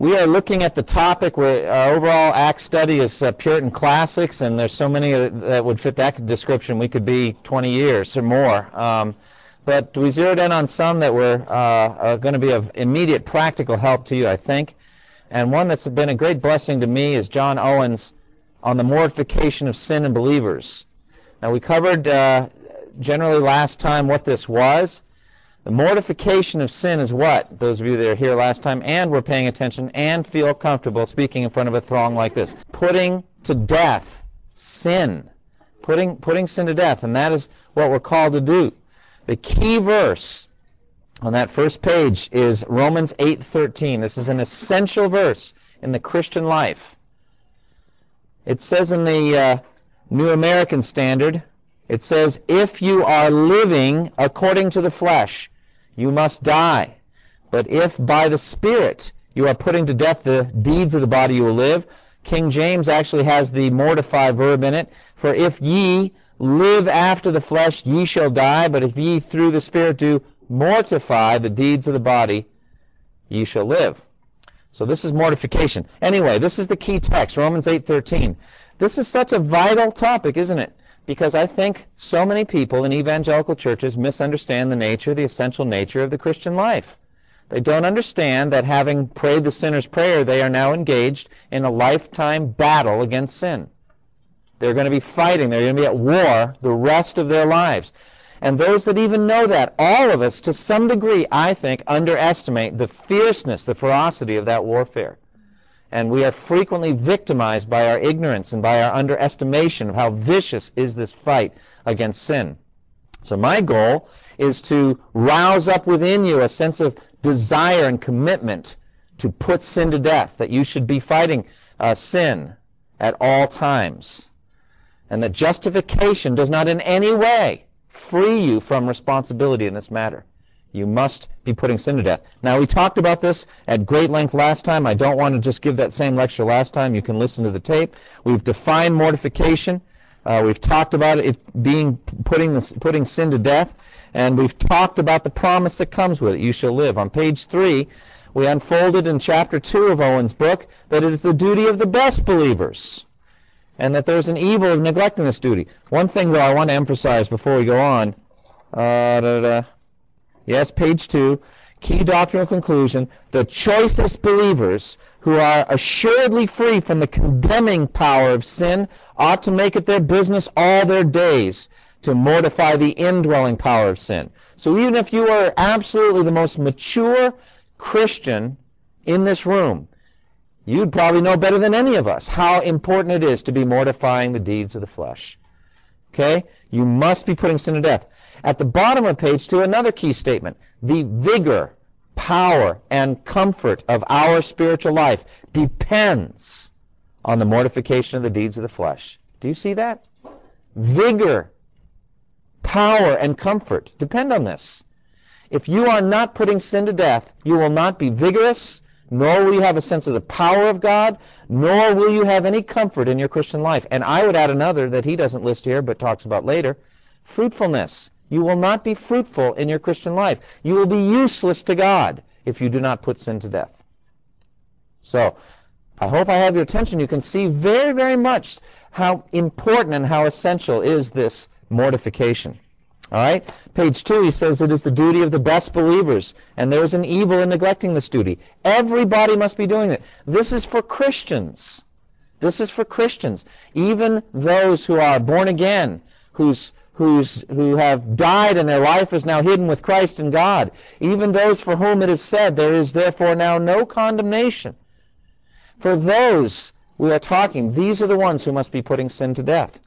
We are looking at the topic where our overall Acts study is uh, Puritan classics, and there's so many uh, that would fit that description. We could be 20 years or more. Um, but we zeroed in on some that were uh, going to be of immediate practical help to you, I think. And one that's been a great blessing to me is John Owen's on the mortification of sin in believers. Now we covered uh, generally last time what this was. The mortification of sin is what? Those of you that are here last time and were paying attention and feel comfortable speaking in front of a throng like this. Putting to death sin. Putting, putting sin to death. And that is what we're called to do. The key verse on that first page is Romans 8:13. This is an essential verse in the Christian life. It says in the uh, New American Standard, it says, if you are living according to the flesh, you must die. But if by the Spirit you are putting to death the deeds of the body, you will live. King James actually has the mortify verb in it. For if ye live after the flesh, ye shall die. But if ye through the Spirit do mortify the deeds of the body, ye shall live. So this is mortification. Anyway, this is the key text, Romans 8:13. This is such a vital topic, isn't it? Because I think so many people in evangelical churches misunderstand the nature, the essential nature of the Christian life. They don't understand that having prayed the sinner's prayer, they are now engaged in a lifetime battle against sin. They're going to be fighting, they're going to be at war the rest of their lives. And those that even know that, all of us, to some degree, I think, underestimate the fierceness, the ferocity of that warfare. And we are frequently victimized by our ignorance and by our underestimation of how vicious is this fight against sin. So my goal is to rouse up within you a sense of desire and commitment to put sin to death, that you should be fighting uh, sin at all times. And that justification does not in any way free you from responsibility in this matter. You must be putting sin to death. Now, we talked about this at great length last time. I don't want to just give that same lecture last time. You can listen to the tape. We've defined mortification. Uh, we've talked about it being putting, putting sin to death. And we've talked about the promise that comes with it. You shall live. On page 3, we unfolded in chapter 2 of Owen's book that it is the duty of the best believers and that there's an evil of neglecting this duty. One thing, though, I want to emphasize before we go on. Uh, da, da, da. Yes, page 2. Key doctrinal conclusion. The choicest believers who are assuredly free from the condemning power of sin ought to make it their business all their days to mortify the indwelling power of sin. So even if you are absolutely the most mature Christian in this room, you'd probably know better than any of us how important it is to be mortifying the deeds of the flesh. Okay? You must be putting sin to death. At the bottom of page 2, another key statement. The vigor, power, and comfort of our spiritual life depends on the mortification of the deeds of the flesh. Do you see that? Vigor, power, and comfort depend on this. If you are not putting sin to death, you will not be vigorous, nor will you have a sense of the power of God, nor will you have any comfort in your Christian life. And I would add another that he doesn't list here but talks about later fruitfulness. You will not be fruitful in your Christian life. You will be useless to God if you do not put sin to death. So, I hope I have your attention. You can see very, very much how important and how essential is this mortification. All right? Page 2, he says it is the duty of the best believers, and there is an evil in neglecting this duty. Everybody must be doing it. This is for Christians. This is for Christians. Even those who are born again, whose who's, who have died and their life is now hidden with Christ in God, even those for whom it is said, there is therefore now no condemnation. For those we are talking, these are the ones who must be putting sin to death.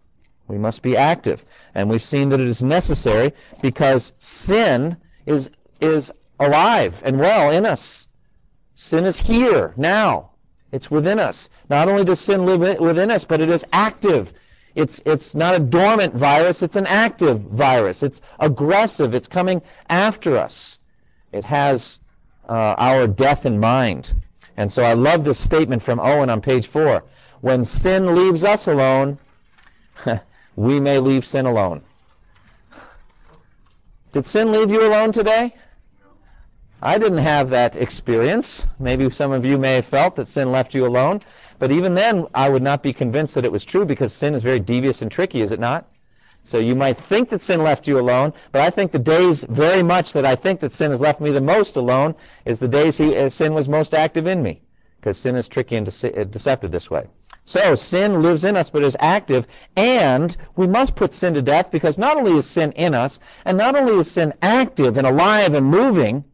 We must be active. And we've seen that it is necessary because sin is, is alive and well in us. Sin is here, now. It's within us. Not only does sin live within us, but it is active It's, it's not a dormant virus, it's an active virus. It's aggressive, it's coming after us. It has uh, our death in mind. And so I love this statement from Owen on page 4. When sin leaves us alone, we may leave sin alone. Did sin leave you alone today? I didn't have that experience. Maybe some of you may have felt that sin left you alone. But even then, I would not be convinced that it was true because sin is very devious and tricky, is it not? So you might think that sin left you alone, but I think the days very much that I think that sin has left me the most alone is the days he, uh, sin was most active in me, because sin is tricky and uh, deceptive this way. So sin lives in us but is active, and we must put sin to death because not only is sin in us, and not only is sin active and alive and moving,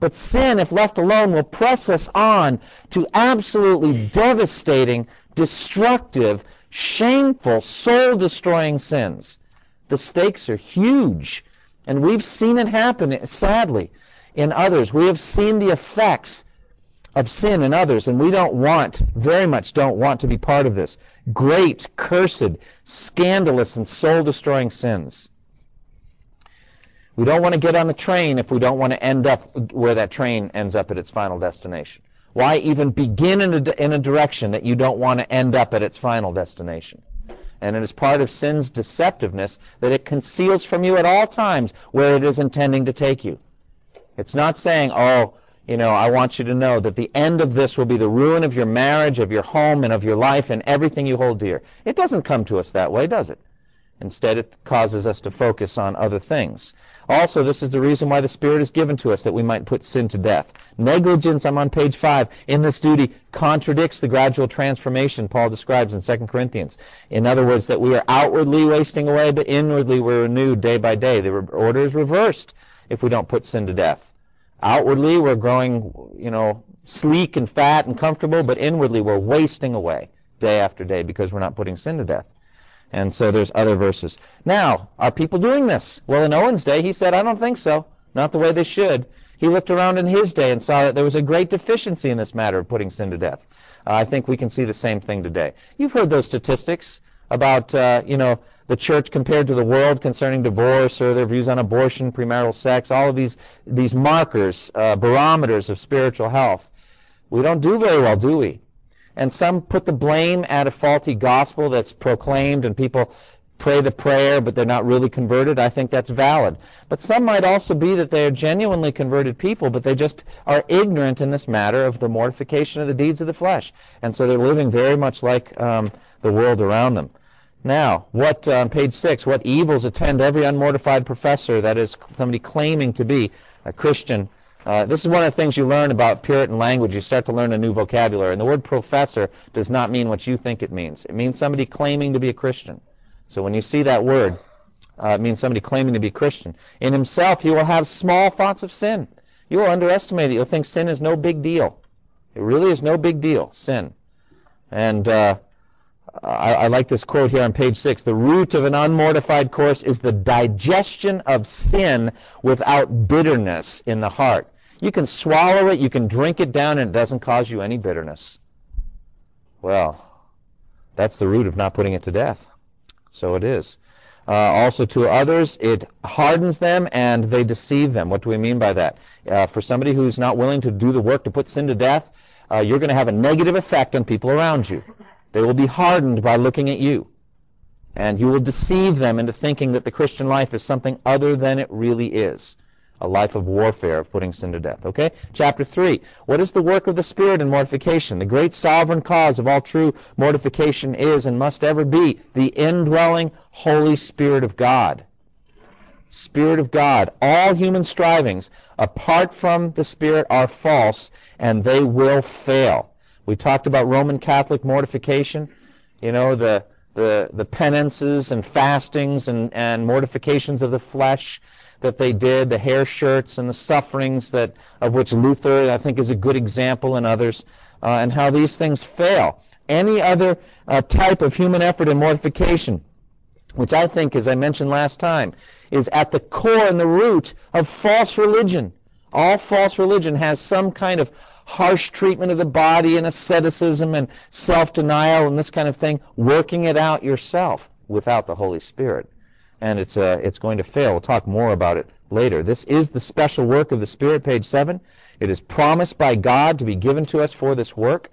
but sin, if left alone, will press us on to absolutely devastating, destructive, shameful, soul-destroying sins. The stakes are huge. And we've seen it happen, sadly, in others. We have seen the effects of sin in others, and we don't want, very much don't want to be part of this. Great, cursed, scandalous, and soul-destroying sins. We don't want to get on the train if we don't want to end up where that train ends up at its final destination. Why even begin in a, in a direction that you don't want to end up at its final destination? And it is part of sin's deceptiveness that it conceals from you at all times where it is intending to take you. It's not saying, oh, you know, I want you to know that the end of this will be the ruin of your marriage, of your home, and of your life, and everything you hold dear. It doesn't come to us that way, does it? Instead, it causes us to focus on other things. Also, this is the reason why the Spirit is given to us, that we might put sin to death. Negligence, I'm on page 5, in this duty contradicts the gradual transformation Paul describes in 2 Corinthians. In other words, that we are outwardly wasting away, but inwardly we're renewed day by day. The order is reversed if we don't put sin to death. Outwardly, we're growing, you know, sleek and fat and comfortable, but inwardly we're wasting away day after day because we're not putting sin to death. And so there's other verses. Now, are people doing this? Well, in Owen's day, he said, I don't think so. Not the way they should. He looked around in his day and saw that there was a great deficiency in this matter of putting sin to death. Uh, I think we can see the same thing today. You've heard those statistics about, uh, you know, the church compared to the world concerning divorce or their views on abortion, premarital sex, all of these, these markers, uh, barometers of spiritual health. We don't do very well, do we? And some put the blame at a faulty gospel that's proclaimed and people pray the prayer but they're not really converted. I think that's valid. But some might also be that they are genuinely converted people but they just are ignorant in this matter of the mortification of the deeds of the flesh. And so they're living very much like um, the world around them. Now, what on uh, page six? What evils attend every unmortified professor that is somebody claiming to be a Christian uh, this is one of the things you learn about Puritan language. You start to learn a new vocabulary. And the word professor does not mean what you think it means. It means somebody claiming to be a Christian. So when you see that word, uh, it means somebody claiming to be Christian. In himself, he will have small thoughts of sin. You will underestimate it. You'll think sin is no big deal. It really is no big deal, sin. And uh, I, I, like this quote here on page six. The root of an unmortified course is the digestion of sin without bitterness in the heart. You can swallow it, you can drink it down, and it doesn't cause you any bitterness. Well, that's the root of not putting it to death. So it is. Uh, also to others, it hardens them and they deceive them. What do we mean by that? Uh, for somebody who's not willing to do the work to put sin to death, uh, you're going to have a negative effect on people around you. They will be hardened by looking at you. And you will deceive them into thinking that the Christian life is something other than it really is a life of warfare, of putting sin to death. Okay? Chapter 3. What is the work of the Spirit in mortification? The great sovereign cause of all true mortification is and must ever be the indwelling Holy Spirit of God. Spirit of God. All human strivings apart from the Spirit are false and they will fail. We talked about Roman Catholic mortification. You know, the the, the penances and fastings and, and mortifications of the flesh that they did, the hair shirts and the sufferings that of which Luther I think is a good example and others, uh, and how these things fail. Any other uh, type of human effort and mortification, which I think, as I mentioned last time, is at the core and the root of false religion. All false religion has some kind of harsh treatment of the body and asceticism and self-denial and this kind of thing, working it out yourself. without the Holy Spirit. And it's, uh, it's going to fail. We'll talk more about it later. This is the special work of the Spirit, page 7. It is promised by God to be given to us for this work.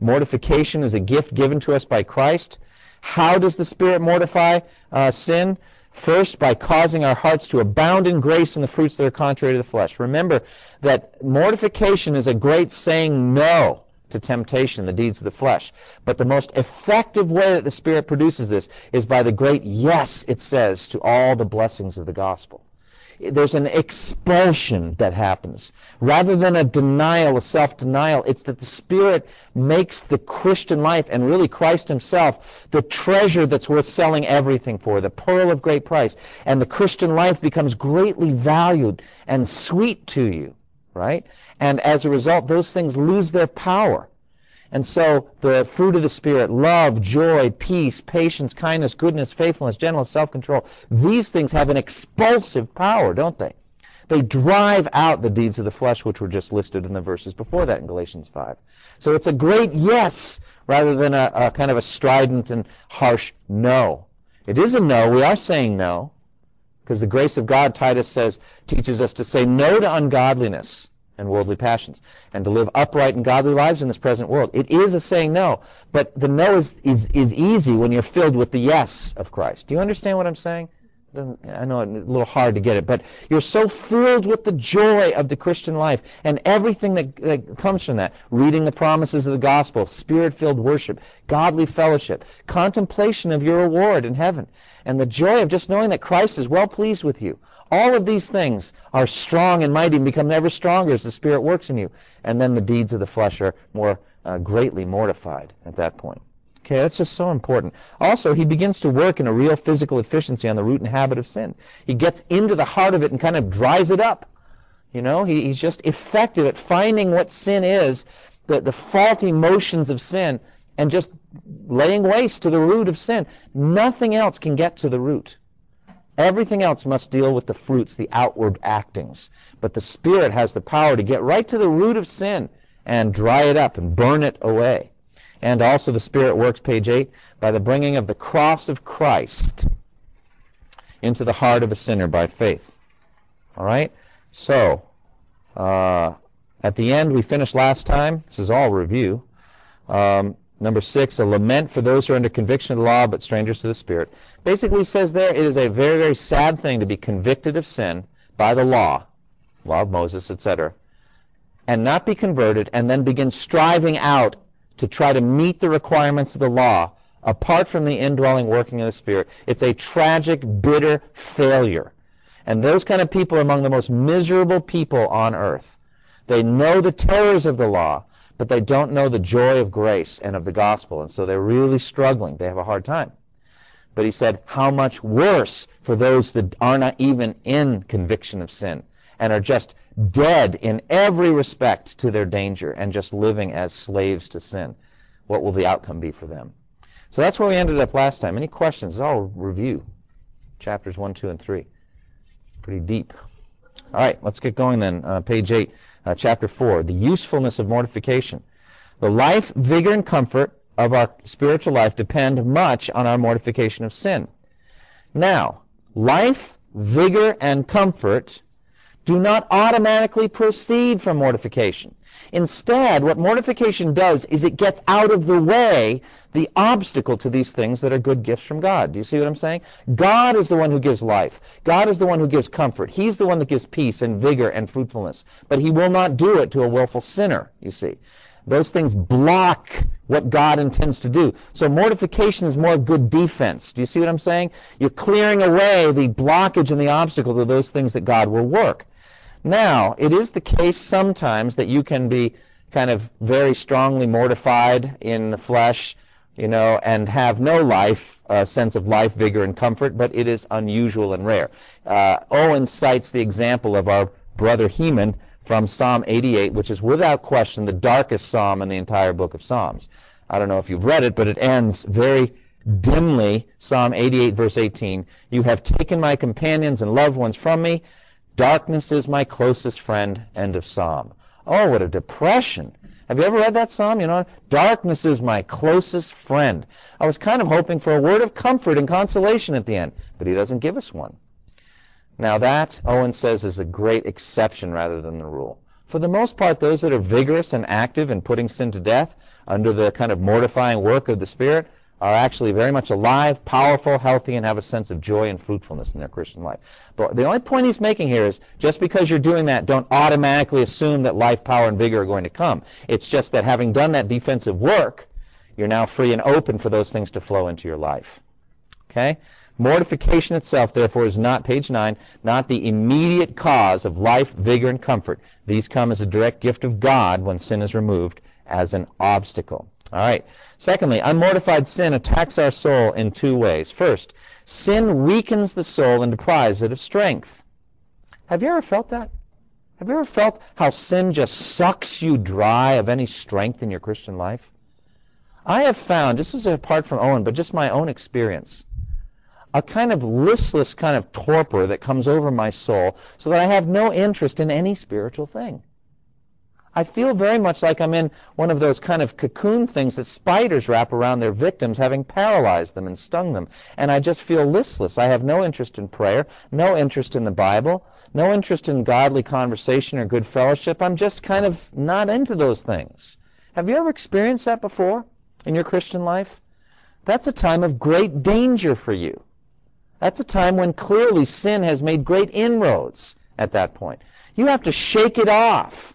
Mortification is a gift given to us by Christ. How does the Spirit mortify uh, sin? First, by causing our hearts to abound in grace and the fruits that are contrary to the flesh. Remember that mortification is a great saying no to temptation, the deeds of the flesh. But the most effective way that the Spirit produces this is by the great yes it says to all the blessings of the gospel there's an expulsion that happens. Rather than a denial, a self-denial, it's that the Spirit makes the Christian life, and really Christ himself, the treasure that's worth selling everything for, the pearl of great price. And the Christian life becomes greatly valued and sweet to you, right? And as a result, those things lose their power. And so the fruit of the Spirit, love, joy, peace, patience, kindness, goodness, faithfulness, gentleness, self-control, these things have an expulsive power, don't they? They drive out the deeds of the flesh, which were just listed in the verses before that in Galatians 5. So it's a great yes rather than a, a kind of a strident and harsh no. It is a no. We are saying no because the grace of God, Titus says, teaches us to say no to ungodliness and worldly passions, and to live upright and godly lives in this present world. It is a saying no, but the no is, is, is easy when you're filled with the yes of Christ. Do you understand what I'm saying? I know it's a little hard to get it, but you're so filled with the joy of the Christian life and everything that, that comes from that. Reading the promises of the gospel, spirit-filled worship, godly fellowship, contemplation of your reward in heaven, and the joy of just knowing that Christ is well pleased with you. All of these things are strong and mighty and become ever stronger as the Spirit works in you. And then the deeds of the flesh are more uh, greatly mortified at that point. Okay, that's just so important. Also, he begins to work in a real physical efficiency on the root and habit of sin. He gets into the heart of it and kind of dries it up. You know, he, he's just effective at finding what sin is, the, the faulty motions of sin, and just laying waste to the root of sin. Nothing else can get to the root. Everything else must deal with the fruits, the outward actings. But the Spirit has the power to get right to the root of sin and dry it up and burn it away. And also the Spirit works, page 8, by the bringing of the cross of Christ into the heart of a sinner by faith. All right? So, uh, at the end, we finished last time. This is all review. Um, Number six, a lament for those who are under conviction of the law but strangers to the Spirit. Basically says there it is a very, very sad thing to be convicted of sin by the law, law of Moses, etc., and not be converted and then begin striving out to try to meet the requirements of the law apart from the indwelling working of the Spirit. It's a tragic, bitter failure. And those kind of people are among the most miserable people on earth. They know the terrors of the law but they don't know the joy of grace and of the gospel, and so they're really struggling. They have a hard time. But he said, how much worse for those that are not even in conviction of sin and are just dead in every respect to their danger and just living as slaves to sin. What will the outcome be for them? So that's where we ended up last time. Any questions? I'll review chapters 1, 2, and 3. Pretty deep. All right, let's get going then. Uh, page 8 uh, chapter 4, the usefulness of mortification. The life, vigor, and comfort of our spiritual life depend much on our mortification of sin. Now, life, vigor, and comfort do not automatically proceed from mortification. Instead, what mortification does is it gets out of the way the obstacle to these things that are good gifts from God. Do you see what I'm saying? God is the one who gives life. God is the one who gives comfort. He's the one that gives peace and vigor and fruitfulness. But he will not do it to a willful sinner, you see. Those things block what God intends to do. So mortification is more good defense. Do you see what I'm saying? You're clearing away the blockage and the obstacle to those things that God will work. Now, it is the case sometimes that you can be kind of very strongly mortified in the flesh, you know, and have no life, uh, sense of life, vigor, and comfort, but it is unusual and rare. Uh, Owen cites the example of our brother Heman from Psalm 88, which is without question the darkest psalm in the entire book of Psalms. I don't know if you've read it, but it ends very dimly, Psalm 88, verse 18. You have taken my companions and loved ones from me. Darkness is my closest friend. End of psalm. Oh, what a depression. Have you ever read that psalm? You know, darkness is my closest friend. I was kind of hoping for a word of comfort and consolation at the end, but he doesn't give us one. Now that, Owen says, is a great exception rather than the rule. For the most part, those that are vigorous and active in putting sin to death under the kind of mortifying work of the Spirit are actually very much alive, powerful, healthy, and have a sense of joy and fruitfulness in their Christian life. But the only point he's making here is just because you're doing that, don't automatically assume that life, power, and vigor are going to come. It's just that having done that defensive work, you're now free and open for those things to flow into your life. Okay? Mortification itself, therefore, is not, page 9, not the immediate cause of life, vigor, and comfort. These come as a direct gift of God when sin is removed as an obstacle. All right. Secondly, unmortified sin attacks our soul in two ways. First, sin weakens the soul and deprives it of strength. Have you ever felt that? Have you ever felt how sin just sucks you dry of any strength in your Christian life? I have found, this is apart from Owen, but just my own experience, a kind of listless kind of torpor that comes over my soul so that I have no interest in any spiritual thing. I feel very much like I'm in one of those kind of cocoon things that spiders wrap around their victims, having paralyzed them and stung them. And I just feel listless. I have no interest in prayer, no interest in the Bible, no interest in godly conversation or good fellowship. I'm just kind of not into those things. Have you ever experienced that before in your Christian life? That's a time of great danger for you. That's a time when clearly sin has made great inroads at that point. You have to shake it off.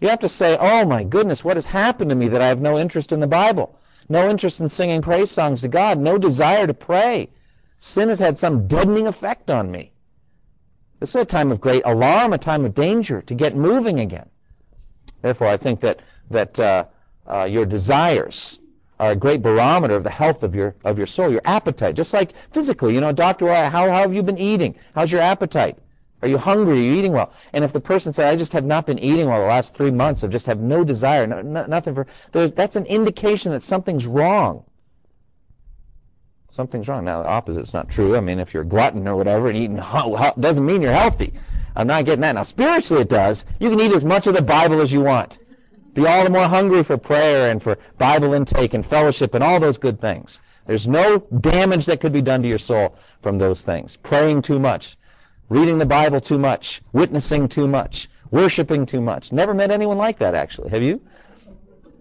You have to say, oh my goodness, what has happened to me that I have no interest in the Bible? No interest in singing praise songs to God, no desire to pray. Sin has had some deadening effect on me. This is a time of great alarm, a time of danger to get moving again. Therefore, I think that that uh, uh, your desires are a great barometer of the health of your of your soul, your appetite. Just like physically, you know, doctor, how, how have you been eating? How's your appetite? Are you hungry? Are you eating well? And if the person said, I just have not been eating well the last three months, I just have no desire, no, no, nothing for, that's an indication that something's wrong. Something's wrong. Now, the opposite's not true. I mean, if you're a glutton or whatever and eating doesn't mean you're healthy. I'm not getting that. Now, spiritually it does. You can eat as much of the Bible as you want. Be all the more hungry for prayer and for Bible intake and fellowship and all those good things. There's no damage that could be done to your soul from those things. Praying too much, reading the Bible too much, witnessing too much, worshiping too much. Never met anyone like that, actually. Have you?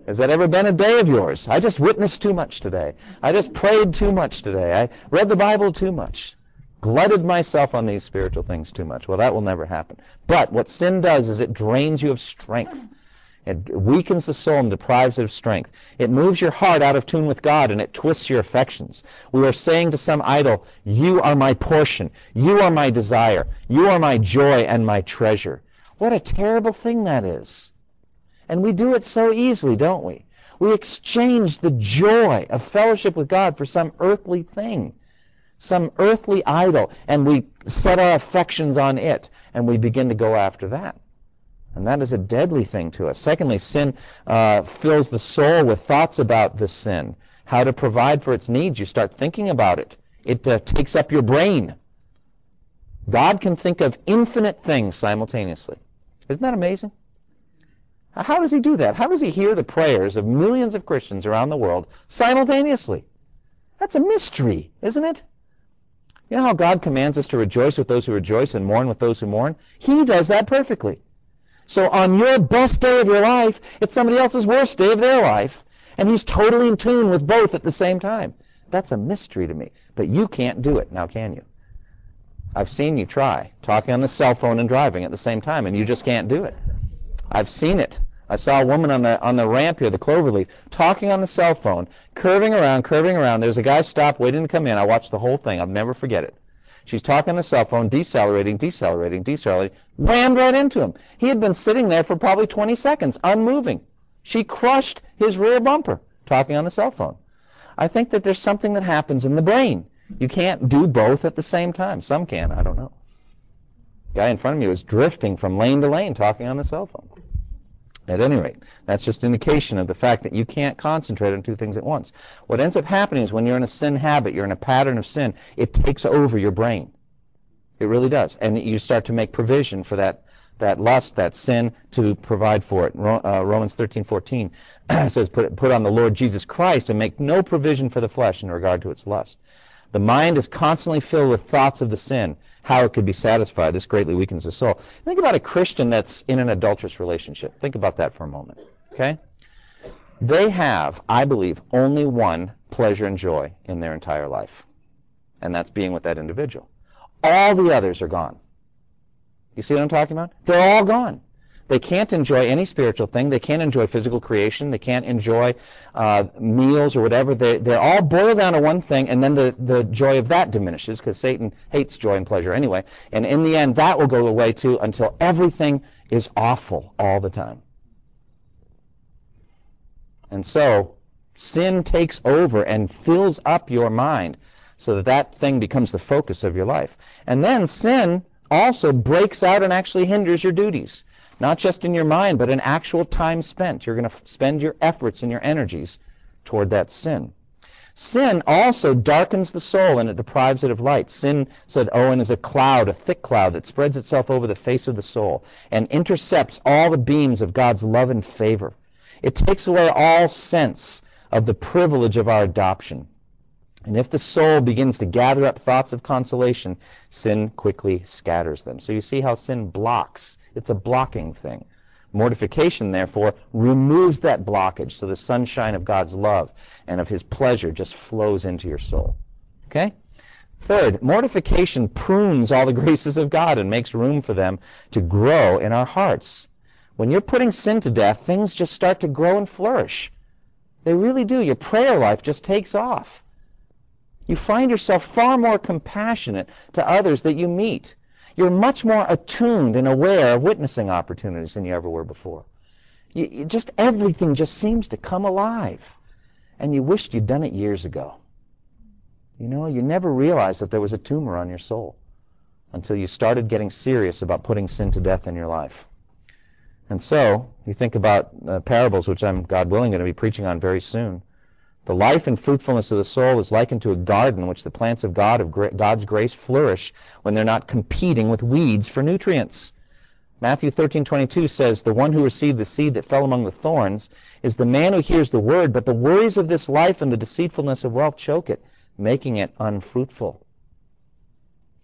Has that ever been a day of yours? I just witnessed too much today. I just prayed too much today. I read the Bible too much. Glutted myself on these spiritual things too much. Well, that will never happen. But what sin does is it drains you of strength. It weakens the soul and deprives it of strength. It moves your heart out of tune with God and it twists your affections. We are saying to some idol, You are my portion. You are my desire. You are my joy and my treasure. What a terrible thing that is. And we do it so easily, don't we? We exchange the joy of fellowship with God for some earthly thing, some earthly idol, and we set our affections on it, and we begin to go after that. And that is a deadly thing to us. Secondly, sin uh, fills the soul with thoughts about the sin, how to provide for its needs. You start thinking about it. It uh, takes up your brain. God can think of infinite things simultaneously. Isn't that amazing? How does he do that? How does he hear the prayers of millions of Christians around the world simultaneously? That's a mystery, isn't it? You know how God commands us to rejoice with those who rejoice and mourn with those who mourn? He does that perfectly. So on your best day of your life, it's somebody else's worst day of their life. And he's totally in tune with both at the same time. That's a mystery to me. But you can't do it, now can you? I've seen you try, talking on the cell phone and driving at the same time, and you just can't do it. I've seen it. I saw a woman on the on the ramp here, the Cloverleaf, talking on the cell phone, curving around, curving around. There's a guy stopped, waiting to come in. I watched the whole thing. I'll never forget it. She's talking on the cell phone, decelerating, decelerating, decelerating, rammed right into him. He had been sitting there for probably 20 seconds, unmoving. She crushed his rear bumper, talking on the cell phone. I think that there's something that happens in the brain. You can't do both at the same time. Some can, I don't know. The guy in front of me was drifting from lane to lane, talking on the cell phone. At any rate, that's just indication of the fact that you can't concentrate on two things at once. What ends up happening is when you're in a sin habit, you're in a pattern of sin, it takes over your brain. It really does. And you start to make provision for that, that lust, that sin, to provide for it. Uh, Romans 13:14 says, put, put on the Lord Jesus Christ and make no provision for the flesh in regard to its lust. The mind is constantly filled with thoughts of the sin, how it could be satisfied. This greatly weakens the soul. Think about a Christian that's in an adulterous relationship. Think about that for a moment. Okay? They have, I believe, only one pleasure and joy in their entire life, and that's being with that individual. All the others are gone. You see what I'm talking about? They're all gone. They can't enjoy any spiritual thing. They can't enjoy physical creation. They can't enjoy uh, meals or whatever. They, they're all boiled down to one thing, and then the, the joy of that diminishes because Satan hates joy and pleasure anyway. And in the end, that will go away too until everything is awful all the time. And so, sin takes over and fills up your mind so that that thing becomes the focus of your life. And then sin also breaks out and actually hinders your duties. Not just in your mind, but in actual time spent. You're going to spend your efforts and your energies toward that sin. Sin also darkens the soul and it deprives it of light. Sin, said Owen, is a cloud, a thick cloud that spreads itself over the face of the soul and intercepts all the beams of God's love and favor. It takes away all sense of the privilege of our adoption. And if the soul begins to gather up thoughts of consolation, sin quickly scatters them. So you see how sin blocks. It's a blocking thing. Mortification, therefore, removes that blockage so the sunshine of God's love and of his pleasure just flows into your soul. Okay? Third, mortification prunes all the graces of God and makes room for them to grow in our hearts. When you're putting sin to death, things just start to grow and flourish. They really do. Your prayer life just takes off. You find yourself far more compassionate to others that you meet. You're much more attuned and aware of witnessing opportunities than you ever were before. You, you just everything just seems to come alive, and you wished you'd done it years ago. You know, you never realized that there was a tumor on your soul until you started getting serious about putting sin to death in your life. And so, you think about uh, parables, which I'm, God willing, going to be preaching on very soon. The life and fruitfulness of the soul is likened to a garden in which the plants of God of God's grace flourish when they're not competing with weeds for nutrients. Matthew 13:22 says, "The one who received the seed that fell among the thorns is the man who hears the word, but the worries of this life and the deceitfulness of wealth choke it, making it unfruitful."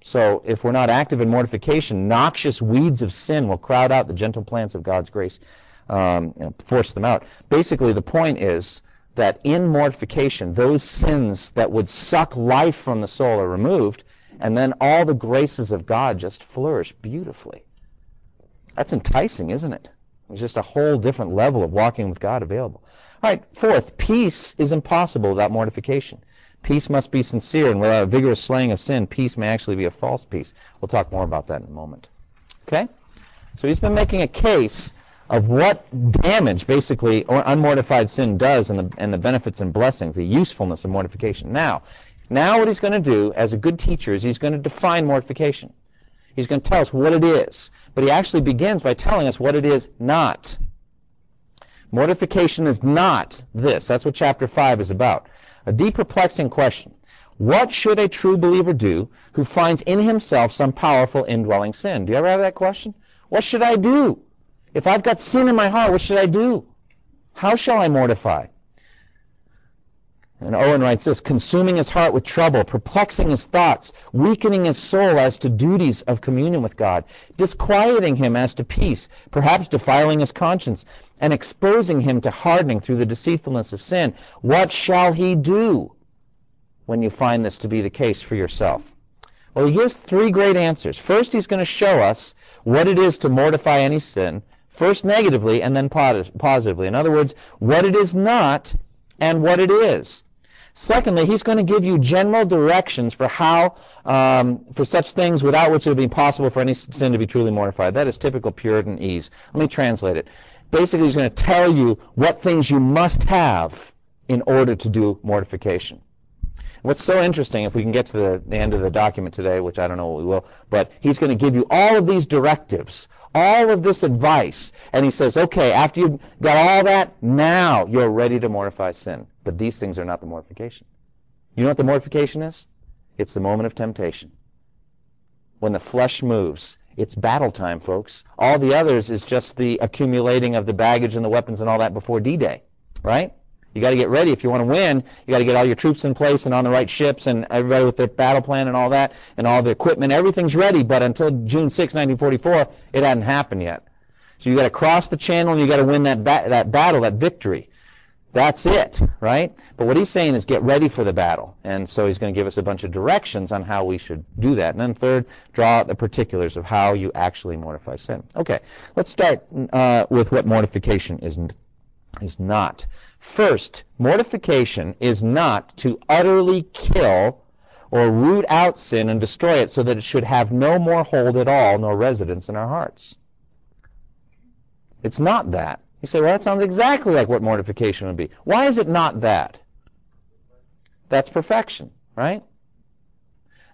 So, if we're not active in mortification, noxious weeds of sin will crowd out the gentle plants of God's grace, um, force them out. Basically, the point is that in mortification, those sins that would suck life from the soul are removed, and then all the graces of God just flourish beautifully. That's enticing, isn't it? There's just a whole different level of walking with God available. All right, fourth, peace is impossible without mortification. Peace must be sincere, and without a vigorous slaying of sin, peace may actually be a false peace. We'll talk more about that in a moment. Okay? So he's been making a case of what damage basically unmortified sin does and the, and the benefits and blessings, the usefulness of mortification. Now, now what he's going to do as a good teacher is he's going to define mortification. He's going to tell us what it is. But he actually begins by telling us what it is not. Mortification is not this. That's what chapter 5 is about. A deep perplexing question. What should a true believer do who finds in himself some powerful indwelling sin? Do you ever have that question? What should I do? If I've got sin in my heart, what should I do? How shall I mortify? And Owen writes this, consuming his heart with trouble, perplexing his thoughts, weakening his soul as to duties of communion with God, disquieting him as to peace, perhaps defiling his conscience, and exposing him to hardening through the deceitfulness of sin. What shall he do when you find this to be the case for yourself? Well, he gives three great answers. First, he's going to show us what it is to mortify any sin. First negatively and then positively. In other words, what it is not and what it is. Secondly, he's going to give you general directions for how, um, for such things without which it would be impossible for any sin to be truly mortified. That is typical Puritanese. Let me translate it. Basically, he's going to tell you what things you must have in order to do mortification. What's so interesting, if we can get to the, the end of the document today, which I don't know we will, but he's going to give you all of these directives all of this advice. And he says, okay, after you've got all that, now you're ready to mortify sin. But these things are not the mortification. You know what the mortification is? It's the moment of temptation. When the flesh moves It's battle time, folks. All the others is just the accumulating of the baggage and the weapons and all that before D-Day, right? You got to get ready if you want to win. You got to get all your troops in place and on the right ships and everybody with their battle plan and all that and all the equipment. Everything's ready, but until June 6, 1944, it hadn't happened yet. So you got to cross the channel and you got to win that ba- that battle, that victory. That's it, right? But what he's saying is get ready for the battle. And so he's going to give us a bunch of directions on how we should do that. And then third, draw out the particulars of how you actually mortify sin. Okay, let's start uh, with what mortification is, is not. First, mortification is not to utterly kill or root out sin and destroy it so that it should have no more hold at all nor residence in our hearts. It's not that. You say, well, that sounds exactly like what mortification would be. Why is it not that? That's perfection, right?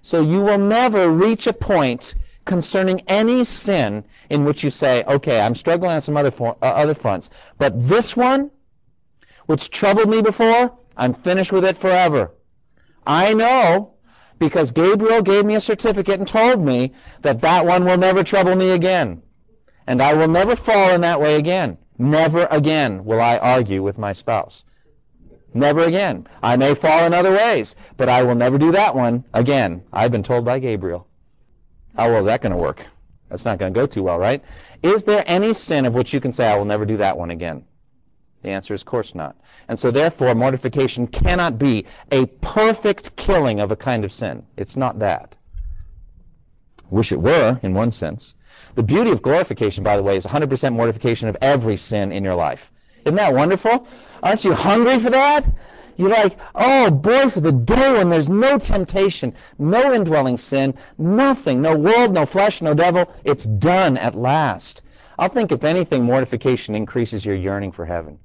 So you will never reach a point concerning any sin in which you say, okay, I'm struggling on some other, for, uh, other fronts, but this one, which troubled me before, I'm finished with it forever. I know because Gabriel gave me a certificate and told me that that one will never trouble me again. And I will never fall in that way again. Never again will I argue with my spouse. Never again. I may fall in other ways, but I will never do that one again. I've been told by Gabriel. How well is that going to work? That's not going to go too well, right? Is there any sin of which you can say, I will never do that one again? The answer is, of course not. And so, therefore, mortification cannot be a perfect killing of a kind of sin. It's not that. Wish it were, in one sense. The beauty of glorification, by the way, is 100% mortification of every sin in your life. Isn't that wonderful? Aren't you hungry for that? You're like, oh boy, for the day when there's no temptation, no indwelling sin, nothing, no world, no flesh, no devil. It's done at last. I'll think, if anything, mortification increases your yearning for heaven.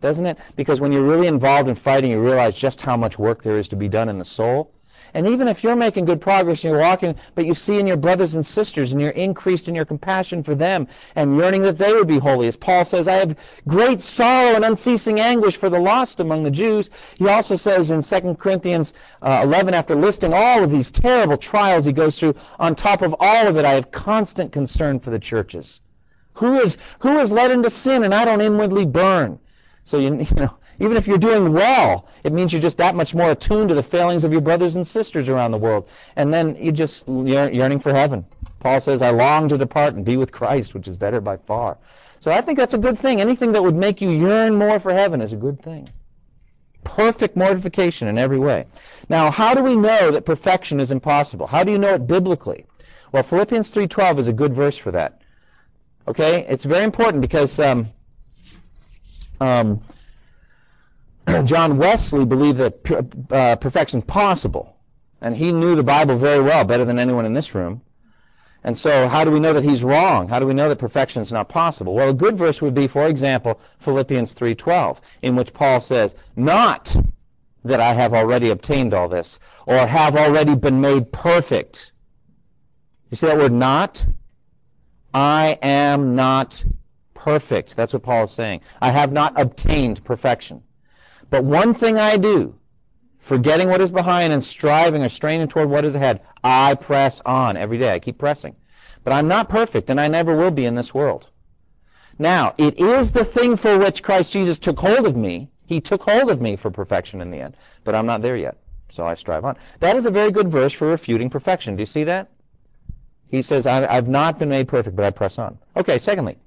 Doesn't it? Because when you're really involved in fighting, you realize just how much work there is to be done in the soul. And even if you're making good progress and you're walking, but you see in your brothers and sisters and you're increased in your compassion for them and yearning that they would be holy. As Paul says, I have great sorrow and unceasing anguish for the lost among the Jews. He also says in 2 Corinthians uh, 11, after listing all of these terrible trials he goes through, on top of all of it, I have constant concern for the churches. Who is, who is led into sin and I don't inwardly burn? So you, you know, even if you're doing well, it means you're just that much more attuned to the failings of your brothers and sisters around the world. And then you're just yearning for heaven. Paul says, I long to depart and be with Christ, which is better by far. So I think that's a good thing. Anything that would make you yearn more for heaven is a good thing. Perfect mortification in every way. Now, how do we know that perfection is impossible? How do you know it biblically? Well, Philippians 3.12 is a good verse for that. Okay? It's very important because um, um, John Wesley believed that uh, perfection is possible, and he knew the Bible very well, better than anyone in this room. And so, how do we know that he's wrong? How do we know that perfection is not possible? Well, a good verse would be, for example, Philippians 3:12, in which Paul says, "Not that I have already obtained all this, or have already been made perfect." You see that word "not"? I am not perfect. That's what Paul is saying. I have not obtained perfection. But one thing I do, forgetting what is behind and striving or straining toward what is ahead, I press on every day. I keep pressing. But I'm not perfect, and I never will be in this world. Now, it is the thing for which Christ Jesus took hold of me. He took hold of me for perfection in the end. But I'm not there yet. So I strive on. That is a very good verse for refuting perfection. Do you see that? He says, I've not been made perfect, but I press on. Okay, secondly,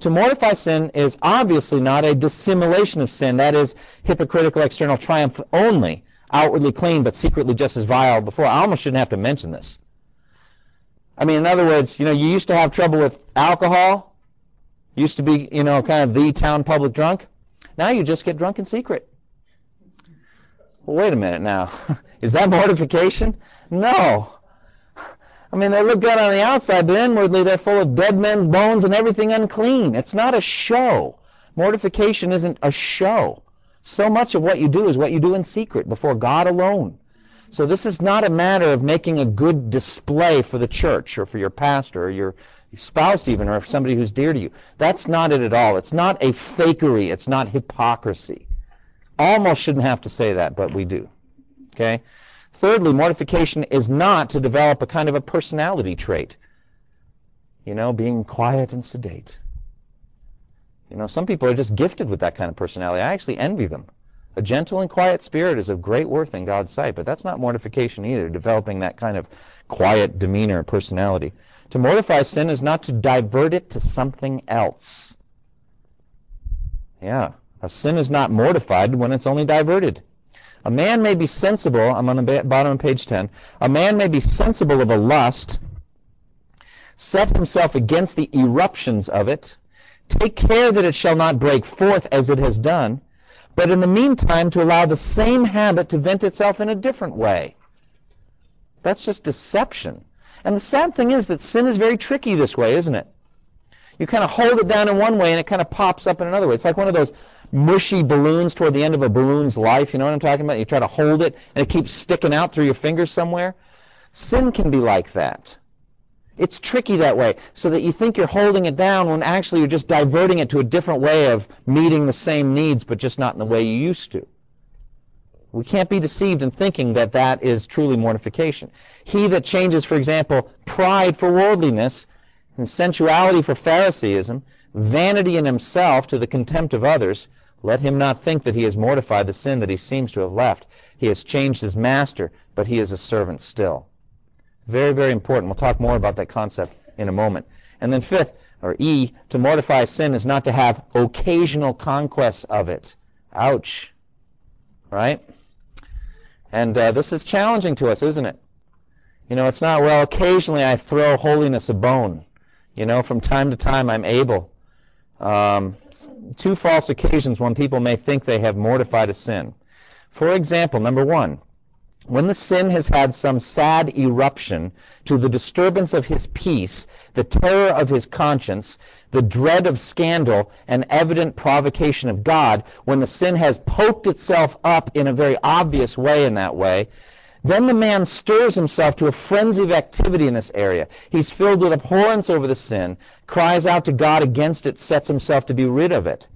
to mortify sin is obviously not a dissimulation of sin, that is, hypocritical external triumph only, outwardly clean but secretly just as vile before. I almost shouldn't have to mention this. I mean, in other words, you know, you used to have trouble with alcohol, used to be, you know, kind of the town public drunk. Now you just get drunk in secret. Well, wait a minute now. Is that mortification? No. I mean, they look good on the outside, but inwardly they're full of dead men's bones and everything unclean. It's not a show. Mortification isn't a show. So much of what you do is what you do in secret before God alone. So this is not a matter of making a good display for the church or for your pastor or your spouse even or somebody who's dear to you. That's not it at all. It's not a fakery. It's not hypocrisy. Almost shouldn't have to say that, but we do. Okay? Thirdly, mortification is not to develop a kind of a personality trait. You know, being quiet and sedate. You know, some people are just gifted with that kind of personality. I actually envy them. A gentle and quiet spirit is of great worth in God's sight, but that's not mortification either, developing that kind of quiet demeanor and personality. To mortify sin is not to divert it to something else. Yeah, a sin is not mortified when it's only diverted. A man may be sensible, I'm on the bottom of page 10, a man may be sensible of a lust, set himself against the eruptions of it, take care that it shall not break forth as it has done, but in the meantime to allow the same habit to vent itself in a different way. That's just deception. And the sad thing is that sin is very tricky this way, isn't it? You kind of hold it down in one way and it kind of pops up in another way. It's like one of those mushy balloons toward the end of a balloon's life. You know what I'm talking about? You try to hold it and it keeps sticking out through your fingers somewhere. Sin can be like that. It's tricky that way, so that you think you're holding it down when actually you're just diverting it to a different way of meeting the same needs, but just not in the way you used to. We can't be deceived in thinking that that is truly mortification. He that changes, for example, pride for worldliness and sensuality for Pharisaism, vanity in himself to the contempt of others, let him not think that he has mortified the sin that he seems to have left. He has changed his master, but he is a servant still. Very, very important. We'll talk more about that concept in a moment. And then fifth, or E, to mortify sin is not to have occasional conquests of it. Ouch. Right? And uh, this is challenging to us, isn't it? You know, it's not, well, occasionally I throw holiness a bone. You know, from time to time I'm able. Um, two false occasions when people may think they have mortified a sin. For example, number one, when the sin has had some sad eruption to the disturbance of his peace, the terror of his conscience, the dread of scandal, and evident provocation of God, when the sin has poked itself up in a very obvious way in that way, then the man stirs himself to a frenzy of activity in this area. He's filled with abhorrence over the sin, cries out to God against it, sets himself to be rid of it.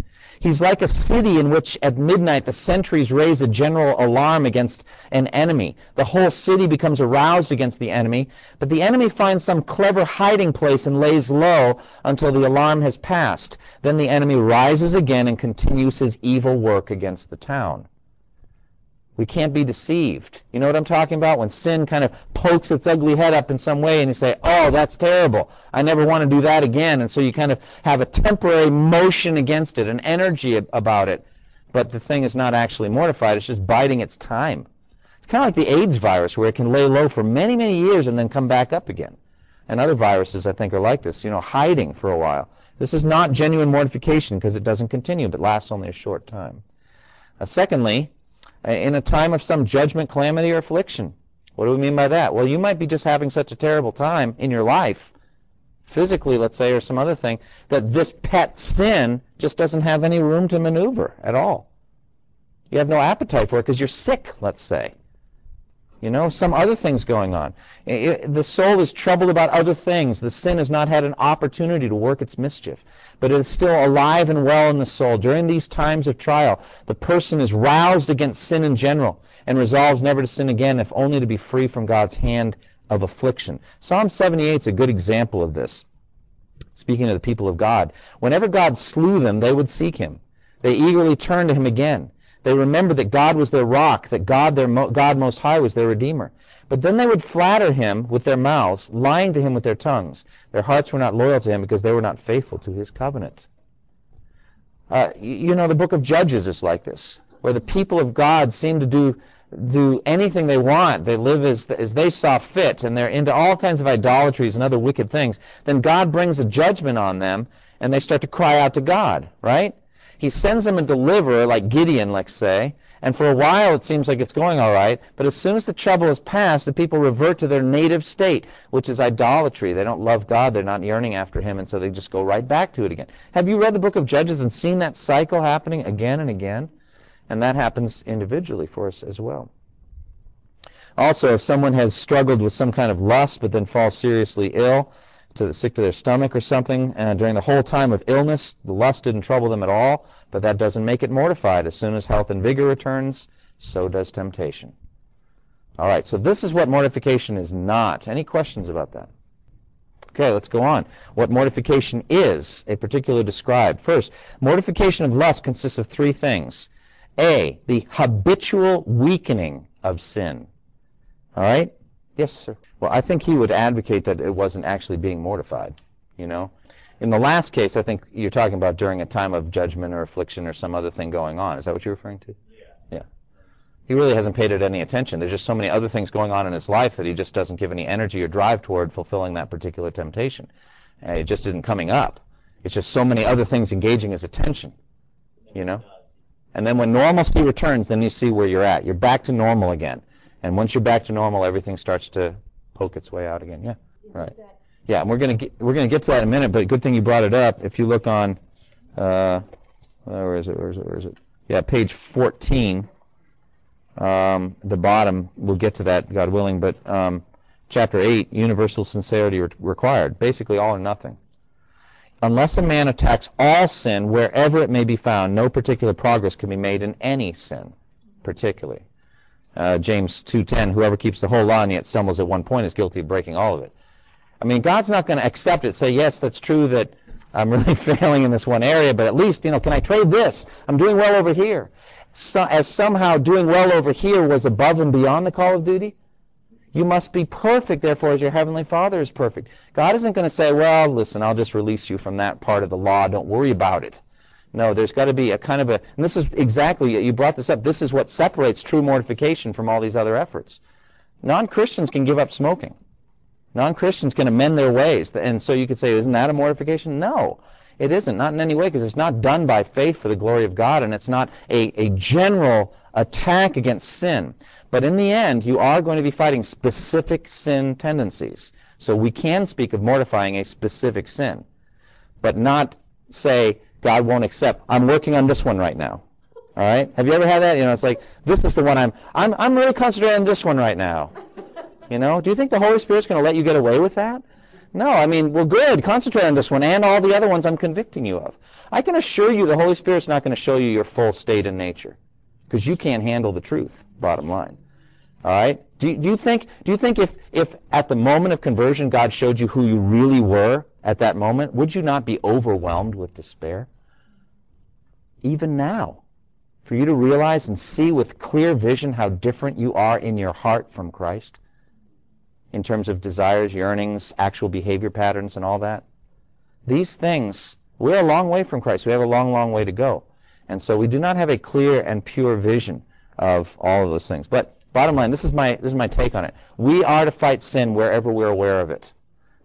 He's like a city in which at midnight the sentries raise a general alarm against an enemy. The whole city becomes aroused against the enemy, but the enemy finds some clever hiding place and lays low until the alarm has passed. Then the enemy rises again and continues his evil work against the town. We can't be deceived. You know what I'm talking about? When sin kind of pokes its ugly head up in some way and you say, oh, that's terrible. I never want to do that again. And so you kind of have a temporary motion against it, an energy about it. But the thing is not actually mortified. It's just biding its time. It's kind of like the AIDS virus where it can lay low for many, many years and then come back up again. And other viruses, I think, are like this, you know, hiding for a while. This is not genuine mortification because it doesn't continue, but lasts only a short time. Uh, secondly, in a time of some judgment, calamity, or affliction. What do we mean by that? Well, you might be just having such a terrible time in your life, physically, let's say, or some other thing, that this pet sin just doesn't have any room to maneuver at all. You have no appetite for it because you're sick, let's say. You know, some other things going on. It, the soul is troubled about other things. The sin has not had an opportunity to work its mischief, but it is still alive and well in the soul. During these times of trial, the person is roused against sin in general and resolves never to sin again, if only to be free from God's hand of affliction. Psalm 78 is a good example of this. Speaking of the people of God, whenever God slew them, they would seek him. They eagerly turned to him again. They remembered that God was their rock, that God, their Mo- God Most High, was their Redeemer. But then they would flatter him with their mouths, lying to him with their tongues. Their hearts were not loyal to him because they were not faithful to his covenant. Uh, you know, the book of Judges is like this, where the people of God seem to do do anything they want. They live as, as they saw fit, and they're into all kinds of idolatries and other wicked things. Then God brings a judgment on them, and they start to cry out to God, right? He sends them a deliverer like Gideon, let's say, and for a while it seems like it's going all right, but as soon as the trouble is past, the people revert to their native state, which is idolatry. They don't love God, they're not yearning after Him, and so they just go right back to it again. Have you read the book of Judges and seen that cycle happening again and again? And that happens individually for us as well. Also, if someone has struggled with some kind of lust but then falls seriously ill, to sick to their stomach or something and during the whole time of illness the lust didn't trouble them at all but that doesn't make it mortified as soon as health and vigor returns so does temptation all right so this is what mortification is not any questions about that Okay, let's go on. What mortification is, a particular described. First, mortification of lust consists of three things. A, the habitual weakening of sin. All right? Yes, sir. Well, I think he would advocate that it wasn't actually being mortified, you know? In the last case, I think you're talking about during a time of judgment or affliction or some other thing going on. Is that what you're referring to? Yeah. Yeah. He really hasn't paid it any attention. There's just so many other things going on in his life that he just doesn't give any energy or drive toward fulfilling that particular temptation. And it just isn't coming up. It's just so many other things engaging his attention, you know? And then when normalcy returns, then you see where you're at. You're back to normal again. And once you're back to normal, everything starts to poke its way out again. Yeah. Right. Yeah, and we're gonna get we're gonna get to that in a minute. But good thing you brought it up. If you look on, uh, where is it? Where is it? Where is it? Yeah, page 14. Um, the bottom. We'll get to that, God willing. But um, chapter 8, universal sincerity re- required. Basically, all or nothing. Unless a man attacks all sin wherever it may be found, no particular progress can be made in any sin, particularly. Uh, James 2:10, whoever keeps the whole law and yet stumbles at one point is guilty of breaking all of it. I mean, God's not going to accept it. Say, yes, that's true that I'm really failing in this one area, but at least, you know, can I trade this? I'm doing well over here. So, as somehow doing well over here was above and beyond the call of duty. You must be perfect, therefore, as your heavenly Father is perfect. God isn't going to say, well, listen, I'll just release you from that part of the law. Don't worry about it. No, there's got to be a kind of a, and this is exactly, you brought this up, this is what separates true mortification from all these other efforts. Non-Christians can give up smoking. Non-Christians can amend their ways. And so you could say, isn't that a mortification? No, it isn't. Not in any way, because it's not done by faith for the glory of God, and it's not a, a general attack against sin. But in the end, you are going to be fighting specific sin tendencies. So we can speak of mortifying a specific sin, but not say, God won't accept. I'm working on this one right now. All right? Have you ever had that? You know, it's like, this is the one I'm, I'm, I'm really concentrating on this one right now. You know, do you think the Holy Spirit's going to let you get away with that? No, I mean, well, good. Concentrate on this one and all the other ones I'm convicting you of. I can assure you the Holy Spirit's not going to show you your full state and nature because you can't handle the truth, bottom line. All right? Do do you think do you think if if at the moment of conversion God showed you who you really were at that moment, would you not be overwhelmed with despair? Even now, for you to realize and see with clear vision how different you are in your heart from Christ in terms of desires, yearnings, actual behavior patterns, and all that. These things, we're a long way from Christ. We have a long, long way to go. And so we do not have a clear and pure vision of all of those things. But bottom line, this is my this is my take on it. We are to fight sin wherever we're aware of it.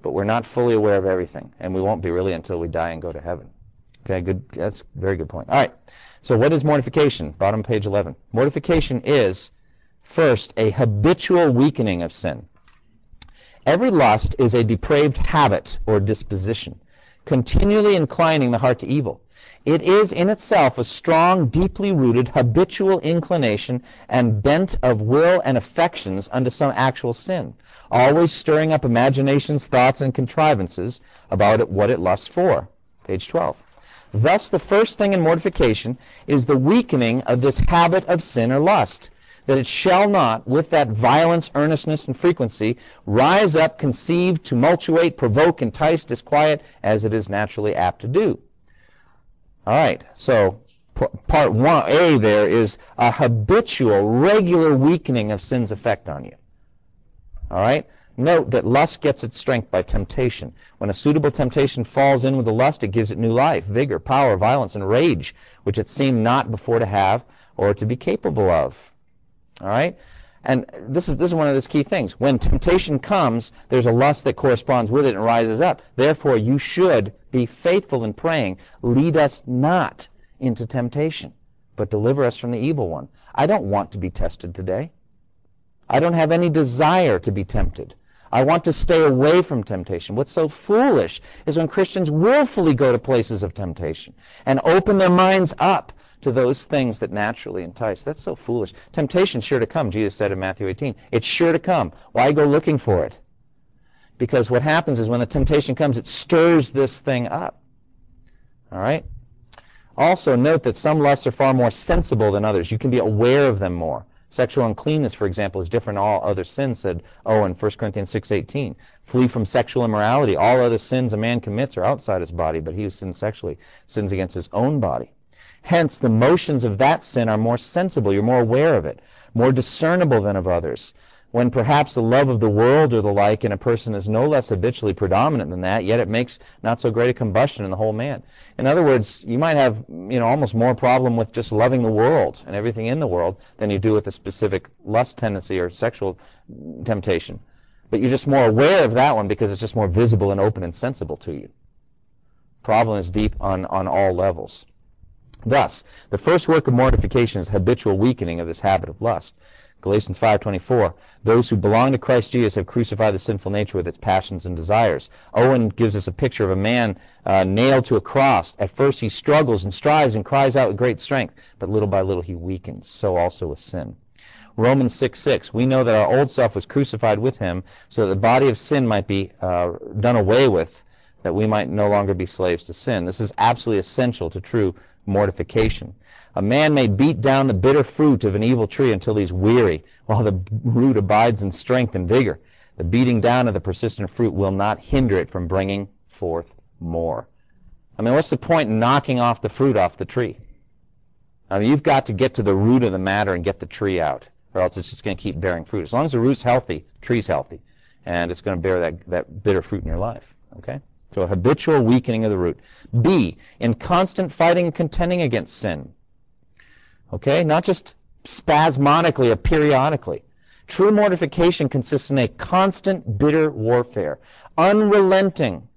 But we're not fully aware of everything, and we won't be really until we die and go to heaven. Okay, good that's a very good point. All right. So what is mortification? Bottom page 11. Mortification is first a habitual weakening of sin. Every lust is a depraved habit or disposition, continually inclining the heart to evil. It is in itself a strong, deeply rooted, habitual inclination and bent of will and affections unto some actual sin, always stirring up imaginations, thoughts, and contrivances about it, what it lusts for. Page 12. Thus, the first thing in mortification is the weakening of this habit of sin or lust that it shall not, with that violence, earnestness, and frequency, rise up, conceive, tumultuate, provoke, entice, disquiet, as it is naturally apt to do. All right, so part one A there is a habitual, regular weakening of sin's effect on you. All right? Note that lust gets its strength by temptation. When a suitable temptation falls in with the lust, it gives it new life, vigor, power, violence, and rage, which it seemed not before to have or to be capable of. All right? And this is this is one of those key things. When temptation comes, there's a lust that corresponds with it and rises up. Therefore, you should be faithful in praying. Lead us not into temptation, but deliver us from the evil one. I don't want to be tested today. I don't have any desire to be tempted. I want to stay away from temptation. What's so foolish is when Christians willfully go to places of temptation and open their minds up to those things that naturally entice. That's so foolish. Temptation's sure to come, Jesus said in Matthew 18. It's sure to come. Why go looking for it? Because what happens is when the temptation comes, it stirs this thing up. All right? Also, note that some lusts are far more sensible than others. You can be aware of them more. Sexual uncleanness, for example, is different than all other sins, said in 1 Corinthians 6.18. Flee from sexual immorality. All other sins a man commits are outside his body, but he who sins sexually sins against his own body. Hence, the motions of that sin are more sensible. You're more aware of it, more discernible than of others when perhaps the love of the world or the like in a person is no less habitually predominant than that, yet it makes not so great a combustion in the whole man. In other words, you might have, you know, almost more problem with just loving the world and everything in the world than you do with a specific lust tendency or sexual temptation. But you're just more aware of that one because it's just more visible and open and sensible to you. Problem is deep on, on all levels. Thus, the first work of mortification is habitual weakening of this habit of lust. Galatians 5:24. Those who belong to Christ Jesus have crucified the sinful nature with its passions and desires. Owen gives us a picture of a man uh, nailed to a cross. At first he struggles and strives and cries out with great strength, but little by little he weakens. So also with sin. Romans 6:6. We know that our old self was crucified with him, so that the body of sin might be uh, done away with, that we might no longer be slaves to sin. This is absolutely essential to true mortification. A man may beat down the bitter fruit of an evil tree until he's weary, while the root abides in strength and vigor. The beating down of the persistent fruit will not hinder it from bringing forth more. I mean, what's the point in knocking off the fruit off the tree? I mean, you've got to get to the root of the matter and get the tree out, or else it's just going to keep bearing fruit. As long as the root's healthy, the tree's healthy, and it's going to bear that, that bitter fruit in your life. Okay? So a habitual weakening of the root. B, in constant fighting and contending against sin. Okay? Not just spasmodically or periodically. True mortification consists in a constant bitter warfare, unrelenting,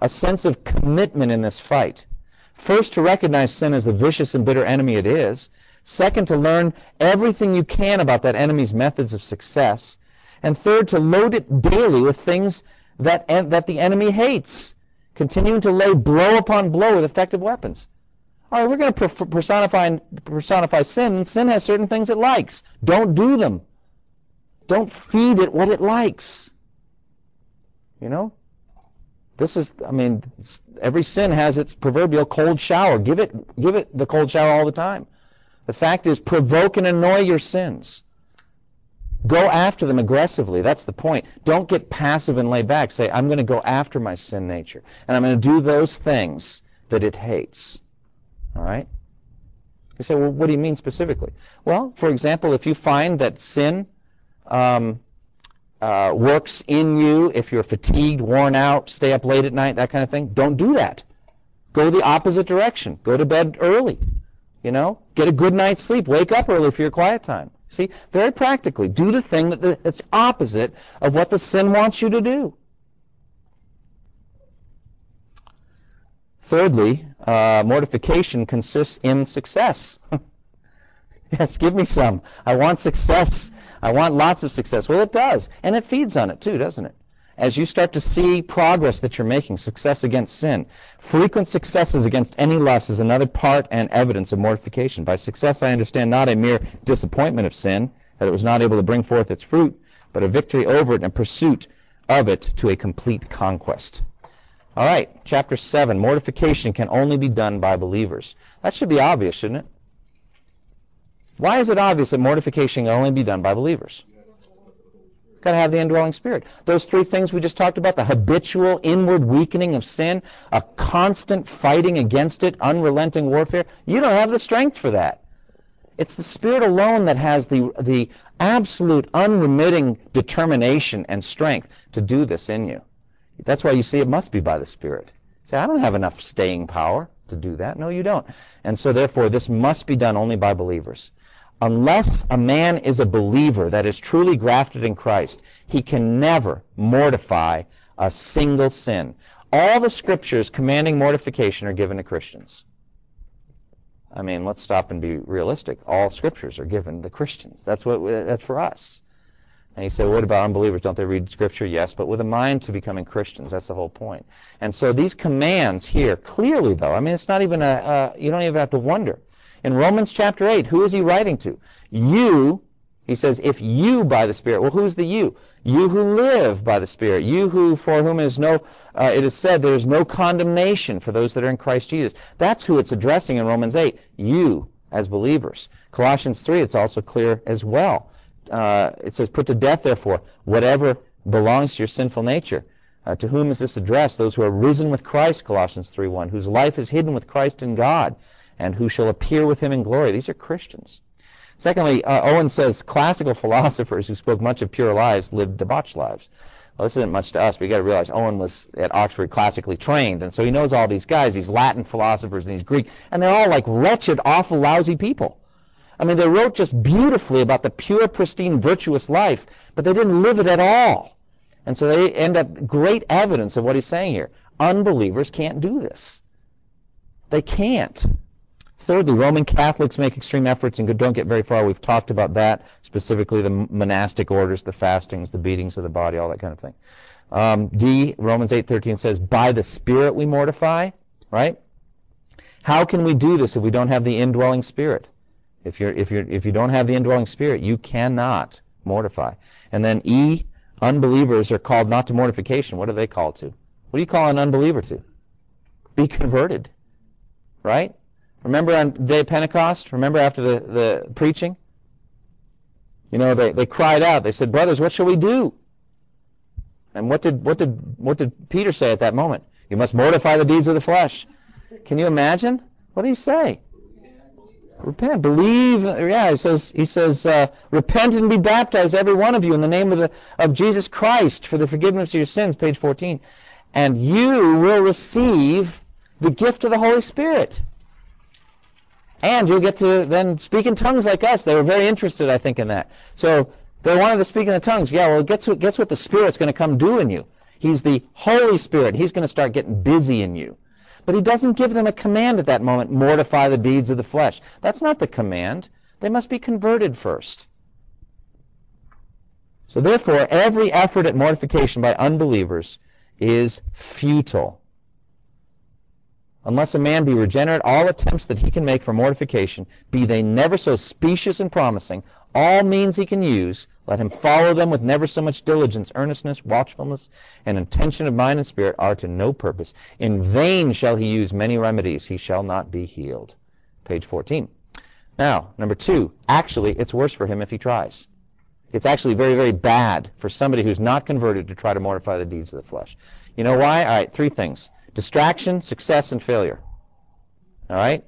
a sense of commitment in this fight. First, to recognize sin as the vicious and bitter enemy it is. Second, to learn everything you can about that enemy's methods of success. And third, to load it daily with things that, that the enemy hates, continuing to lay blow upon blow with effective weapons. All right, we're going to personify personify sin. Sin has certain things it likes. Don't do them. Don't feed it what it likes. You know? This is I mean, every sin has its proverbial cold shower. Give it give it the cold shower all the time. The fact is provoke and annoy your sins. Go after them aggressively. That's the point. Don't get passive and lay back. Say, I'm going to go after my sin nature. And I'm going to do those things that it hates. All right? You say, well, what do you mean specifically? Well, for example, if you find that sin um, uh, works in you, if you're fatigued, worn out, stay up late at night, that kind of thing, don't do that. Go the opposite direction. Go to bed early. You know, get a good night's sleep. Wake up early for your quiet time. See, very practically, do the thing that that's opposite of what the sin wants you to do. Thirdly, uh, mortification consists in success. yes, give me some. I want success. I want lots of success. Well, it does. And it feeds on it too, doesn't it? As you start to see progress that you're making, success against sin. Frequent successes against any lust is another part and evidence of mortification. By success, I understand not a mere disappointment of sin, that it was not able to bring forth its fruit, but a victory over it and pursuit of it to a complete conquest. All right, chapter 7. Mortification can only be done by believers. That should be obvious, shouldn't it? Why is it obvious that mortification can only be done by believers? Got to have the indwelling spirit. Those three things we just talked about the habitual inward weakening of sin, a constant fighting against it, unrelenting warfare. You don't have the strength for that. It's the Spirit alone that has the, the absolute unremitting determination and strength to do this in you. That's why you see it must be by the Spirit. Say, I don't have enough staying power to do that. No, you don't. And so therefore, this must be done only by believers. Unless a man is a believer that is truly grafted in Christ, he can never mortify a single sin. All the scriptures commanding mortification are given to Christians. I mean, let's stop and be realistic. All scriptures are given to Christians. That's what that's for us. And you say, what about unbelievers? Don't they read Scripture? Yes, but with a mind to becoming Christians. That's the whole point. And so these commands here, clearly though, I mean, it's not even a, uh, you don't even have to wonder. In Romans chapter 8, who is he writing to? You, he says, if you by the Spirit. Well, who's the you? You who live by the Spirit. You who, for whom is no, uh, it is said there is no condemnation for those that are in Christ Jesus. That's who it's addressing in Romans 8. You as believers. Colossians 3, it's also clear as well. Uh, it says, Put to death, therefore, whatever belongs to your sinful nature. Uh, to whom is this addressed? Those who are risen with Christ, Colossians 3.1, whose life is hidden with Christ in God, and who shall appear with him in glory. These are Christians. Secondly, uh, Owen says classical philosophers who spoke much of pure lives lived debauched lives. Well, this isn't much to us, but you got to realize Owen was at Oxford classically trained, and so he knows all these guys, these Latin philosophers and these Greek, and they're all like wretched, awful, lousy people. I mean, they wrote just beautifully about the pure, pristine, virtuous life, but they didn't live it at all. And so they end up great evidence of what he's saying here. Unbelievers can't do this. They can't. Thirdly, Roman Catholics make extreme efforts and don't get very far. We've talked about that, specifically the monastic orders, the fastings, the beatings of the body, all that kind of thing. Um, D, Romans 8:13 says, "By the Spirit we mortify." Right? How can we do this if we don't have the indwelling Spirit? If you're if you're if you don't have the indwelling Spirit, you cannot mortify. And then E, unbelievers are called not to mortification. What are they called to? What do you call an unbeliever to? Be converted. Right? Remember on day of Pentecost? Remember after the, the preaching? You know, they, they cried out. They said, Brothers, what shall we do? And what did, what, did, what did Peter say at that moment? You must mortify the deeds of the flesh. Can you imagine? What did he say? Repent, believe. Yeah, he says. He says, uh, repent and be baptized, every one of you, in the name of the of Jesus Christ for the forgiveness of your sins. Page 14, and you will receive the gift of the Holy Spirit. And you'll get to then speak in tongues like us. They were very interested, I think, in that. So they wanted to speak in the tongues. Yeah, well, guess what, guess what the Spirit's going to come do in you? He's the Holy Spirit. He's going to start getting busy in you. But he doesn't give them a command at that moment, mortify the deeds of the flesh. That's not the command. They must be converted first. So therefore, every effort at mortification by unbelievers is futile. Unless a man be regenerate, all attempts that he can make for mortification, be they never so specious and promising, all means he can use, let him follow them with never so much diligence, earnestness, watchfulness, and intention of mind and spirit, are to no purpose. In vain shall he use many remedies, he shall not be healed. Page 14. Now, number two, actually, it's worse for him if he tries. It's actually very, very bad for somebody who's not converted to try to mortify the deeds of the flesh. You know why? All right, three things. Distraction, success, and failure. All right?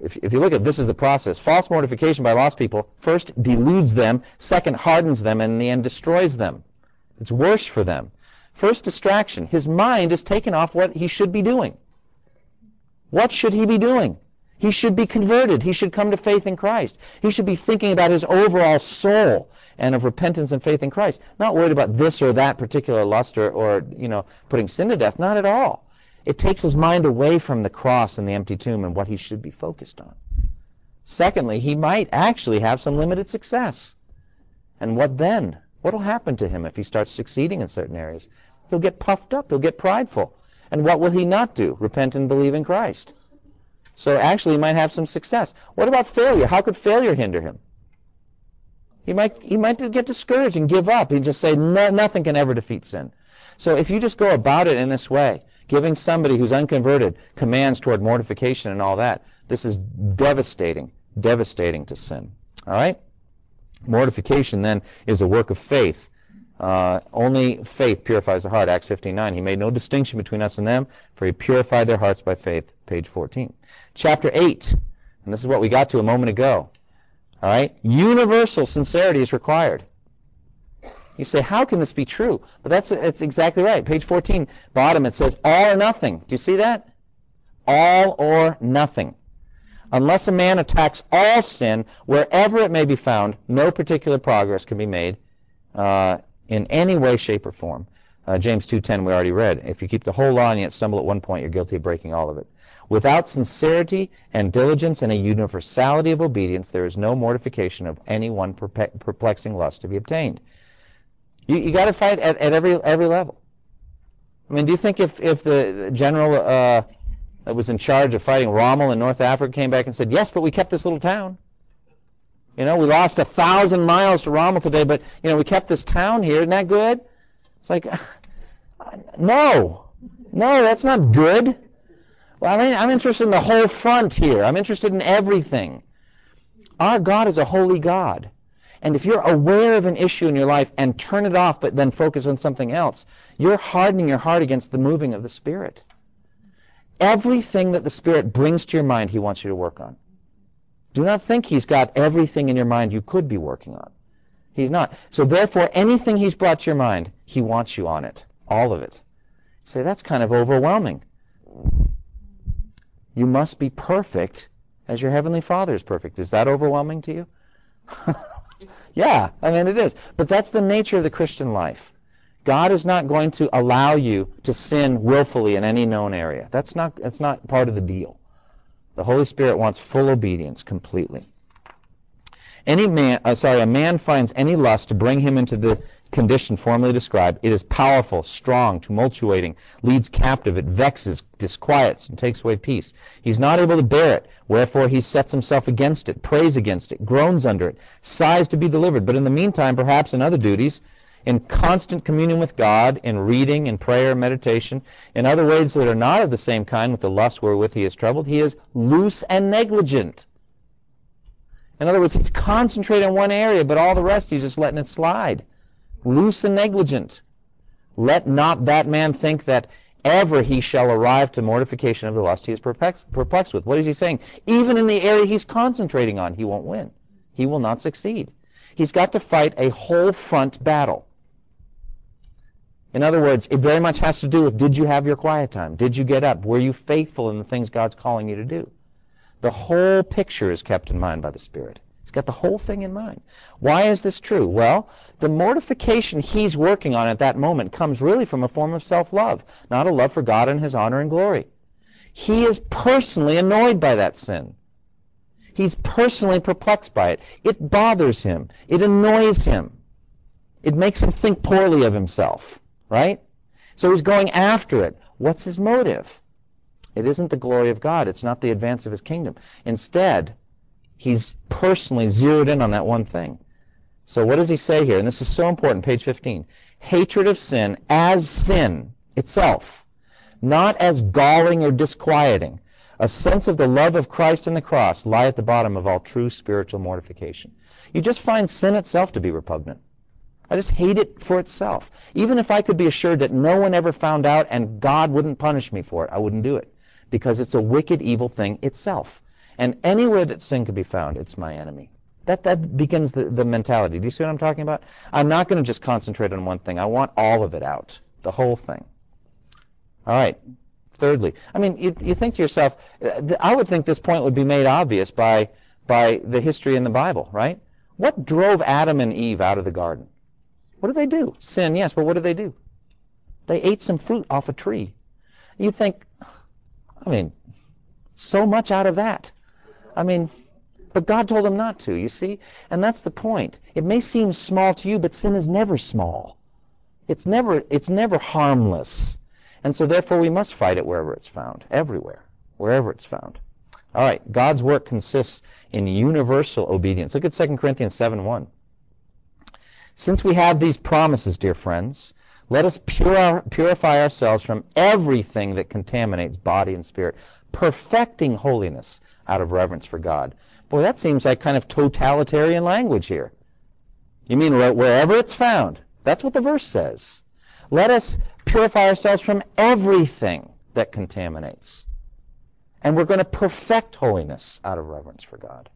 If, if you look at this is the process. False mortification by lost people first deludes them, second hardens them, and in the end destroys them. It's worse for them. First distraction. His mind is taken off what he should be doing. What should he be doing? He should be converted. He should come to faith in Christ. He should be thinking about his overall soul and of repentance and faith in Christ. Not worried about this or that particular lust or, or you know, putting sin to death. Not at all. It takes his mind away from the cross and the empty tomb and what he should be focused on. Secondly, he might actually have some limited success. And what then? What will happen to him if he starts succeeding in certain areas? He'll get puffed up. He'll get prideful. And what will he not do? Repent and believe in Christ. So actually, he might have some success. What about failure? How could failure hinder him? He might, he might get discouraged and give up. He'd just say, no, nothing can ever defeat sin. So if you just go about it in this way, giving somebody who's unconverted commands toward mortification and all that, this is devastating, devastating to sin. All right? Mortification then is a work of faith. Uh, only faith purifies the heart. Acts 15:9. He made no distinction between us and them, for he purified their hearts by faith. Page 14. Chapter 8, and this is what we got to a moment ago. All right? Universal sincerity is required. You say, how can this be true? But that's, that's exactly right. Page 14, bottom, it says all or nothing. Do you see that? All or nothing. Unless a man attacks all sin, wherever it may be found, no particular progress can be made uh, in any way, shape, or form. Uh, James 2.10 we already read. If you keep the whole law and yet stumble at one point, you're guilty of breaking all of it. Without sincerity and diligence and a universality of obedience, there is no mortification of any one perplexing lust to be obtained. You, you got to fight at, at every every level. I mean, do you think if if the general uh, that was in charge of fighting Rommel in North Africa came back and said, "Yes, but we kept this little town. You know, we lost a thousand miles to Rommel today, but you know, we kept this town here. Isn't that good?" It's like, no, no, that's not good. Well, I mean, I'm interested in the whole front here. I'm interested in everything. Our God is a holy God. And if you're aware of an issue in your life and turn it off but then focus on something else, you're hardening your heart against the moving of the Spirit. Everything that the Spirit brings to your mind, He wants you to work on. Do not think He's got everything in your mind you could be working on. He's not. So therefore, anything He's brought to your mind, He wants you on it. All of it. You say, that's kind of overwhelming. You must be perfect as your Heavenly Father is perfect. Is that overwhelming to you? yeah, I mean it is. But that's the nature of the Christian life. God is not going to allow you to sin willfully in any known area. That's not that's not part of the deal. The Holy Spirit wants full obedience completely. Any man, uh, sorry, a man finds any lust to bring him into the condition formerly described. It is powerful, strong, tumultuating, leads captive, it vexes, disquiets, and takes away peace. He's not able to bear it, wherefore he sets himself against it, prays against it, groans under it, sighs to be delivered. But in the meantime, perhaps in other duties, in constant communion with God, in reading, in prayer, meditation, in other ways that are not of the same kind with the lust wherewith he is troubled, he is loose and negligent. In other words, he's concentrated on one area, but all the rest he's just letting it slide loose and negligent. Let not that man think that ever he shall arrive to mortification of the lust he is perplexed, with. What is he saying? Even in the area he's concentrating on, he won't win. He will not succeed. He's got to fight a whole front battle. In other words, it very much has to do with did you have your quiet time? Did you get up? Were you faithful in the things God's calling you to do? The whole picture is kept in mind by the Spirit got the whole thing in mind. Why is this true? Well, the mortification he's working on at that moment comes really from a form of self-love, not a love for God and his honor and glory. He is personally annoyed by that sin. He's personally perplexed by it. It bothers him. It annoys him. It makes him think poorly of himself, right? So he's going after it. What's his motive? It isn't the glory of God. It's not the advance of his kingdom. Instead, He's personally zeroed in on that one thing. So what does he say here? And this is so important, page 15. Hatred of sin as sin itself, not as galling or disquieting. A sense of the love of Christ and the cross lie at the bottom of all true spiritual mortification. You just find sin itself to be repugnant. I just hate it for itself. Even if I could be assured that no one ever found out and God wouldn't punish me for it, I wouldn't do it. Because it's a wicked, evil thing itself. And anywhere that sin can be found, it's my enemy. That, that begins the, the mentality. Do you see what I'm talking about? I'm not going to just concentrate on one thing. I want all of it out, the whole thing. All right. Thirdly, I mean, you, you think to yourself, uh, I would think this point would be made obvious by, by the history in the Bible, right? What drove Adam and Eve out of the garden? What did they do? Sin, yes, but what did they do? They ate some fruit off a tree. You think, I mean, so much out of that. I mean, but God told them not to, you see? And that's the point. It may seem small to you, but sin is never small. It's never it's never harmless. And so therefore we must fight it wherever it's found, everywhere, wherever it's found. All right, God's work consists in universal obedience. Look at 2 Corinthians 7:1. Since we have these promises, dear friends, let us purify ourselves from everything that contaminates body and spirit, perfecting holiness out of reverence for God. Boy, that seems like kind of totalitarian language here. You mean wherever it's found? That's what the verse says. Let us purify ourselves from everything that contaminates. And we're going to perfect holiness out of reverence for God.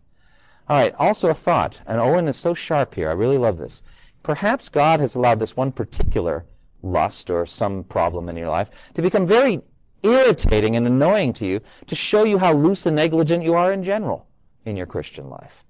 All right, also a thought, and Owen is so sharp here. I really love this. Perhaps God has allowed this one particular lust or some problem in your life to become very irritating and annoying to you to show you how loose and negligent you are in general in your Christian life.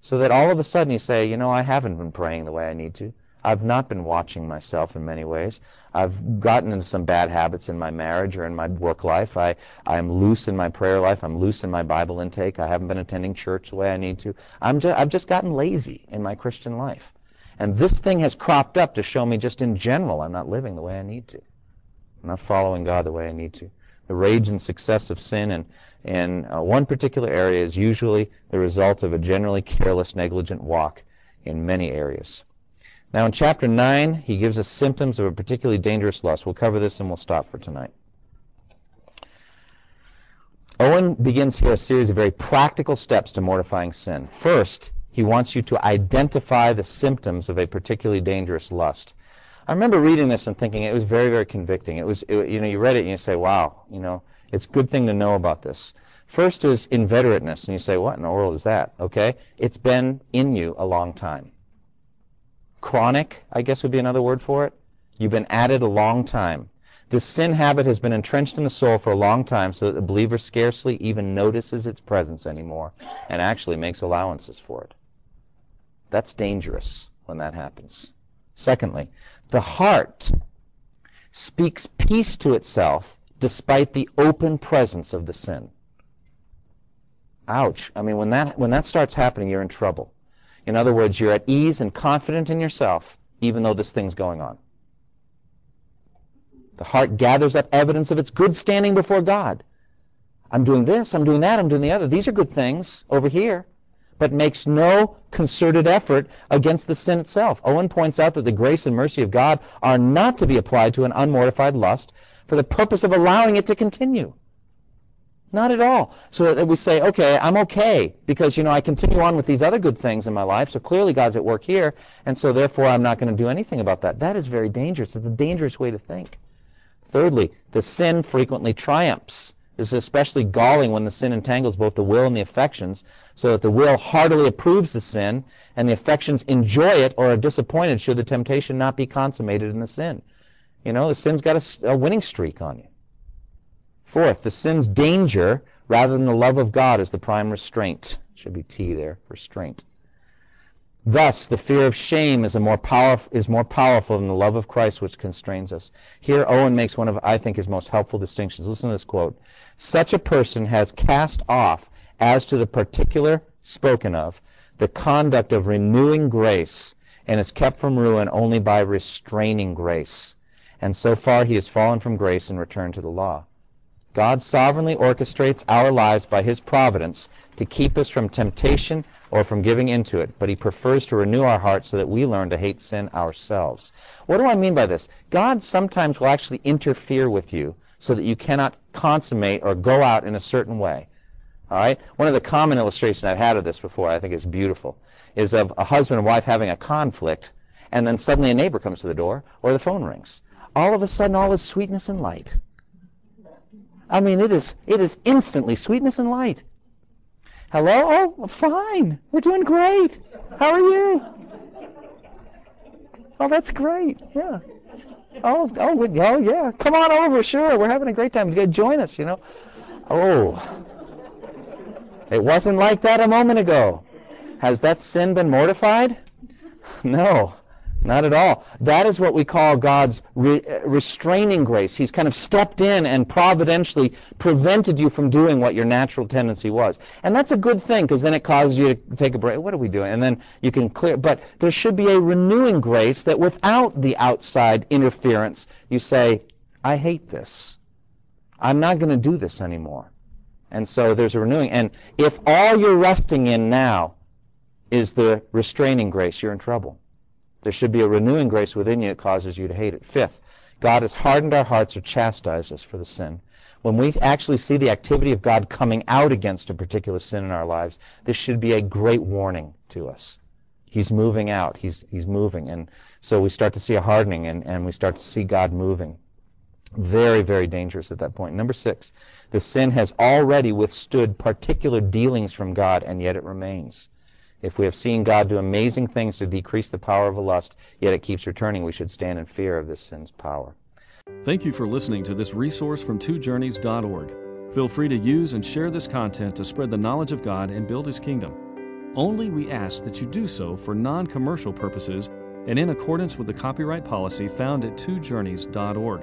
So that all of a sudden you say, you know, I haven't been praying the way I need to. I've not been watching myself in many ways. I've gotten into some bad habits in my marriage or in my work life. I, I'm loose in my prayer life. I'm loose in my Bible intake. I haven't been attending church the way I need to. I'm just, I've just gotten lazy in my Christian life. And this thing has cropped up to show me just in general I'm not living the way I need to. I'm not following God the way I need to. The rage and success of sin in, in uh, one particular area is usually the result of a generally careless, negligent walk in many areas. Now in chapter 9, he gives us symptoms of a particularly dangerous lust. We'll cover this and we'll stop for tonight. Owen begins here a series of very practical steps to mortifying sin. First, he wants you to identify the symptoms of a particularly dangerous lust. I remember reading this and thinking it was very, very convicting. It was, it, you know, you read it and you say, wow, you know, it's a good thing to know about this. First is inveterateness, and you say, what in the world is that? Okay, it's been in you a long time. Chronic, I guess would be another word for it. You've been at it a long time. This sin habit has been entrenched in the soul for a long time so that the believer scarcely even notices its presence anymore and actually makes allowances for it. That's dangerous when that happens. Secondly, the heart speaks peace to itself despite the open presence of the sin. Ouch. I mean, when that, when that starts happening, you're in trouble. In other words, you're at ease and confident in yourself, even though this thing's going on. The heart gathers up evidence of its good standing before God. I'm doing this, I'm doing that, I'm doing the other. These are good things over here, but makes no concerted effort against the sin itself. Owen points out that the grace and mercy of God are not to be applied to an unmortified lust for the purpose of allowing it to continue. Not at all. So that we say, okay, I'm okay because, you know, I continue on with these other good things in my life, so clearly God's at work here, and so therefore I'm not going to do anything about that. That is very dangerous. It's a dangerous way to think. Thirdly, the sin frequently triumphs. This is especially galling when the sin entangles both the will and the affections, so that the will heartily approves the sin, and the affections enjoy it or are disappointed should the temptation not be consummated in the sin. You know, the sin's got a, a winning streak on you. Fourth, the sin's danger rather than the love of God is the prime restraint. Should be T there, restraint. Thus, the fear of shame is, more power, is more powerful than the love of Christ which constrains us. Here, Owen makes one of, I think, his most helpful distinctions. Listen to this quote. Such a person has cast off, as to the particular spoken of, the conduct of renewing grace, and is kept from ruin only by restraining grace. And so far he has fallen from grace and returned to the law. God sovereignly orchestrates our lives by His providence to keep us from temptation or from giving into it, but He prefers to renew our hearts so that we learn to hate sin ourselves. What do I mean by this? God sometimes will actually interfere with you so that you cannot consummate or go out in a certain way. All right? One of the common illustrations I've had of this before, I think is beautiful, is of a husband and wife having a conflict, and then suddenly a neighbor comes to the door or the phone rings. All of a sudden, all is sweetness and light. I mean, it is it is instantly sweetness and light. Hello? Oh, fine. We're doing great. How are you? Oh, that's great. Yeah. Oh, oh, oh, yeah. Come on over. Sure. We're having a great time. Join us, you know. Oh. It wasn't like that a moment ago. Has that sin been mortified? No. Not at all. That is what we call God's re- restraining grace. He's kind of stepped in and providentially prevented you from doing what your natural tendency was. And that's a good thing because then it causes you to take a break. What are we doing? And then you can clear. But there should be a renewing grace that without the outside interference, you say, I hate this. I'm not going to do this anymore. And so there's a renewing. And if all you're resting in now is the restraining grace, you're in trouble. There should be a renewing grace within you that causes you to hate it. Fifth, God has hardened our hearts or chastised us for the sin. When we actually see the activity of God coming out against a particular sin in our lives, this should be a great warning to us. He's moving out. He's, he's moving. And so we start to see a hardening and, and we start to see God moving. Very, very dangerous at that point. Number six, the sin has already withstood particular dealings from God and yet it remains. If we have seen God do amazing things to decrease the power of a lust, yet it keeps returning, we should stand in fear of this sin's power. Thank you for listening to this resource from twojourneys.org. Feel free to use and share this content to spread the knowledge of God and build His kingdom. Only we ask that you do so for non commercial purposes and in accordance with the copyright policy found at twojourneys.org.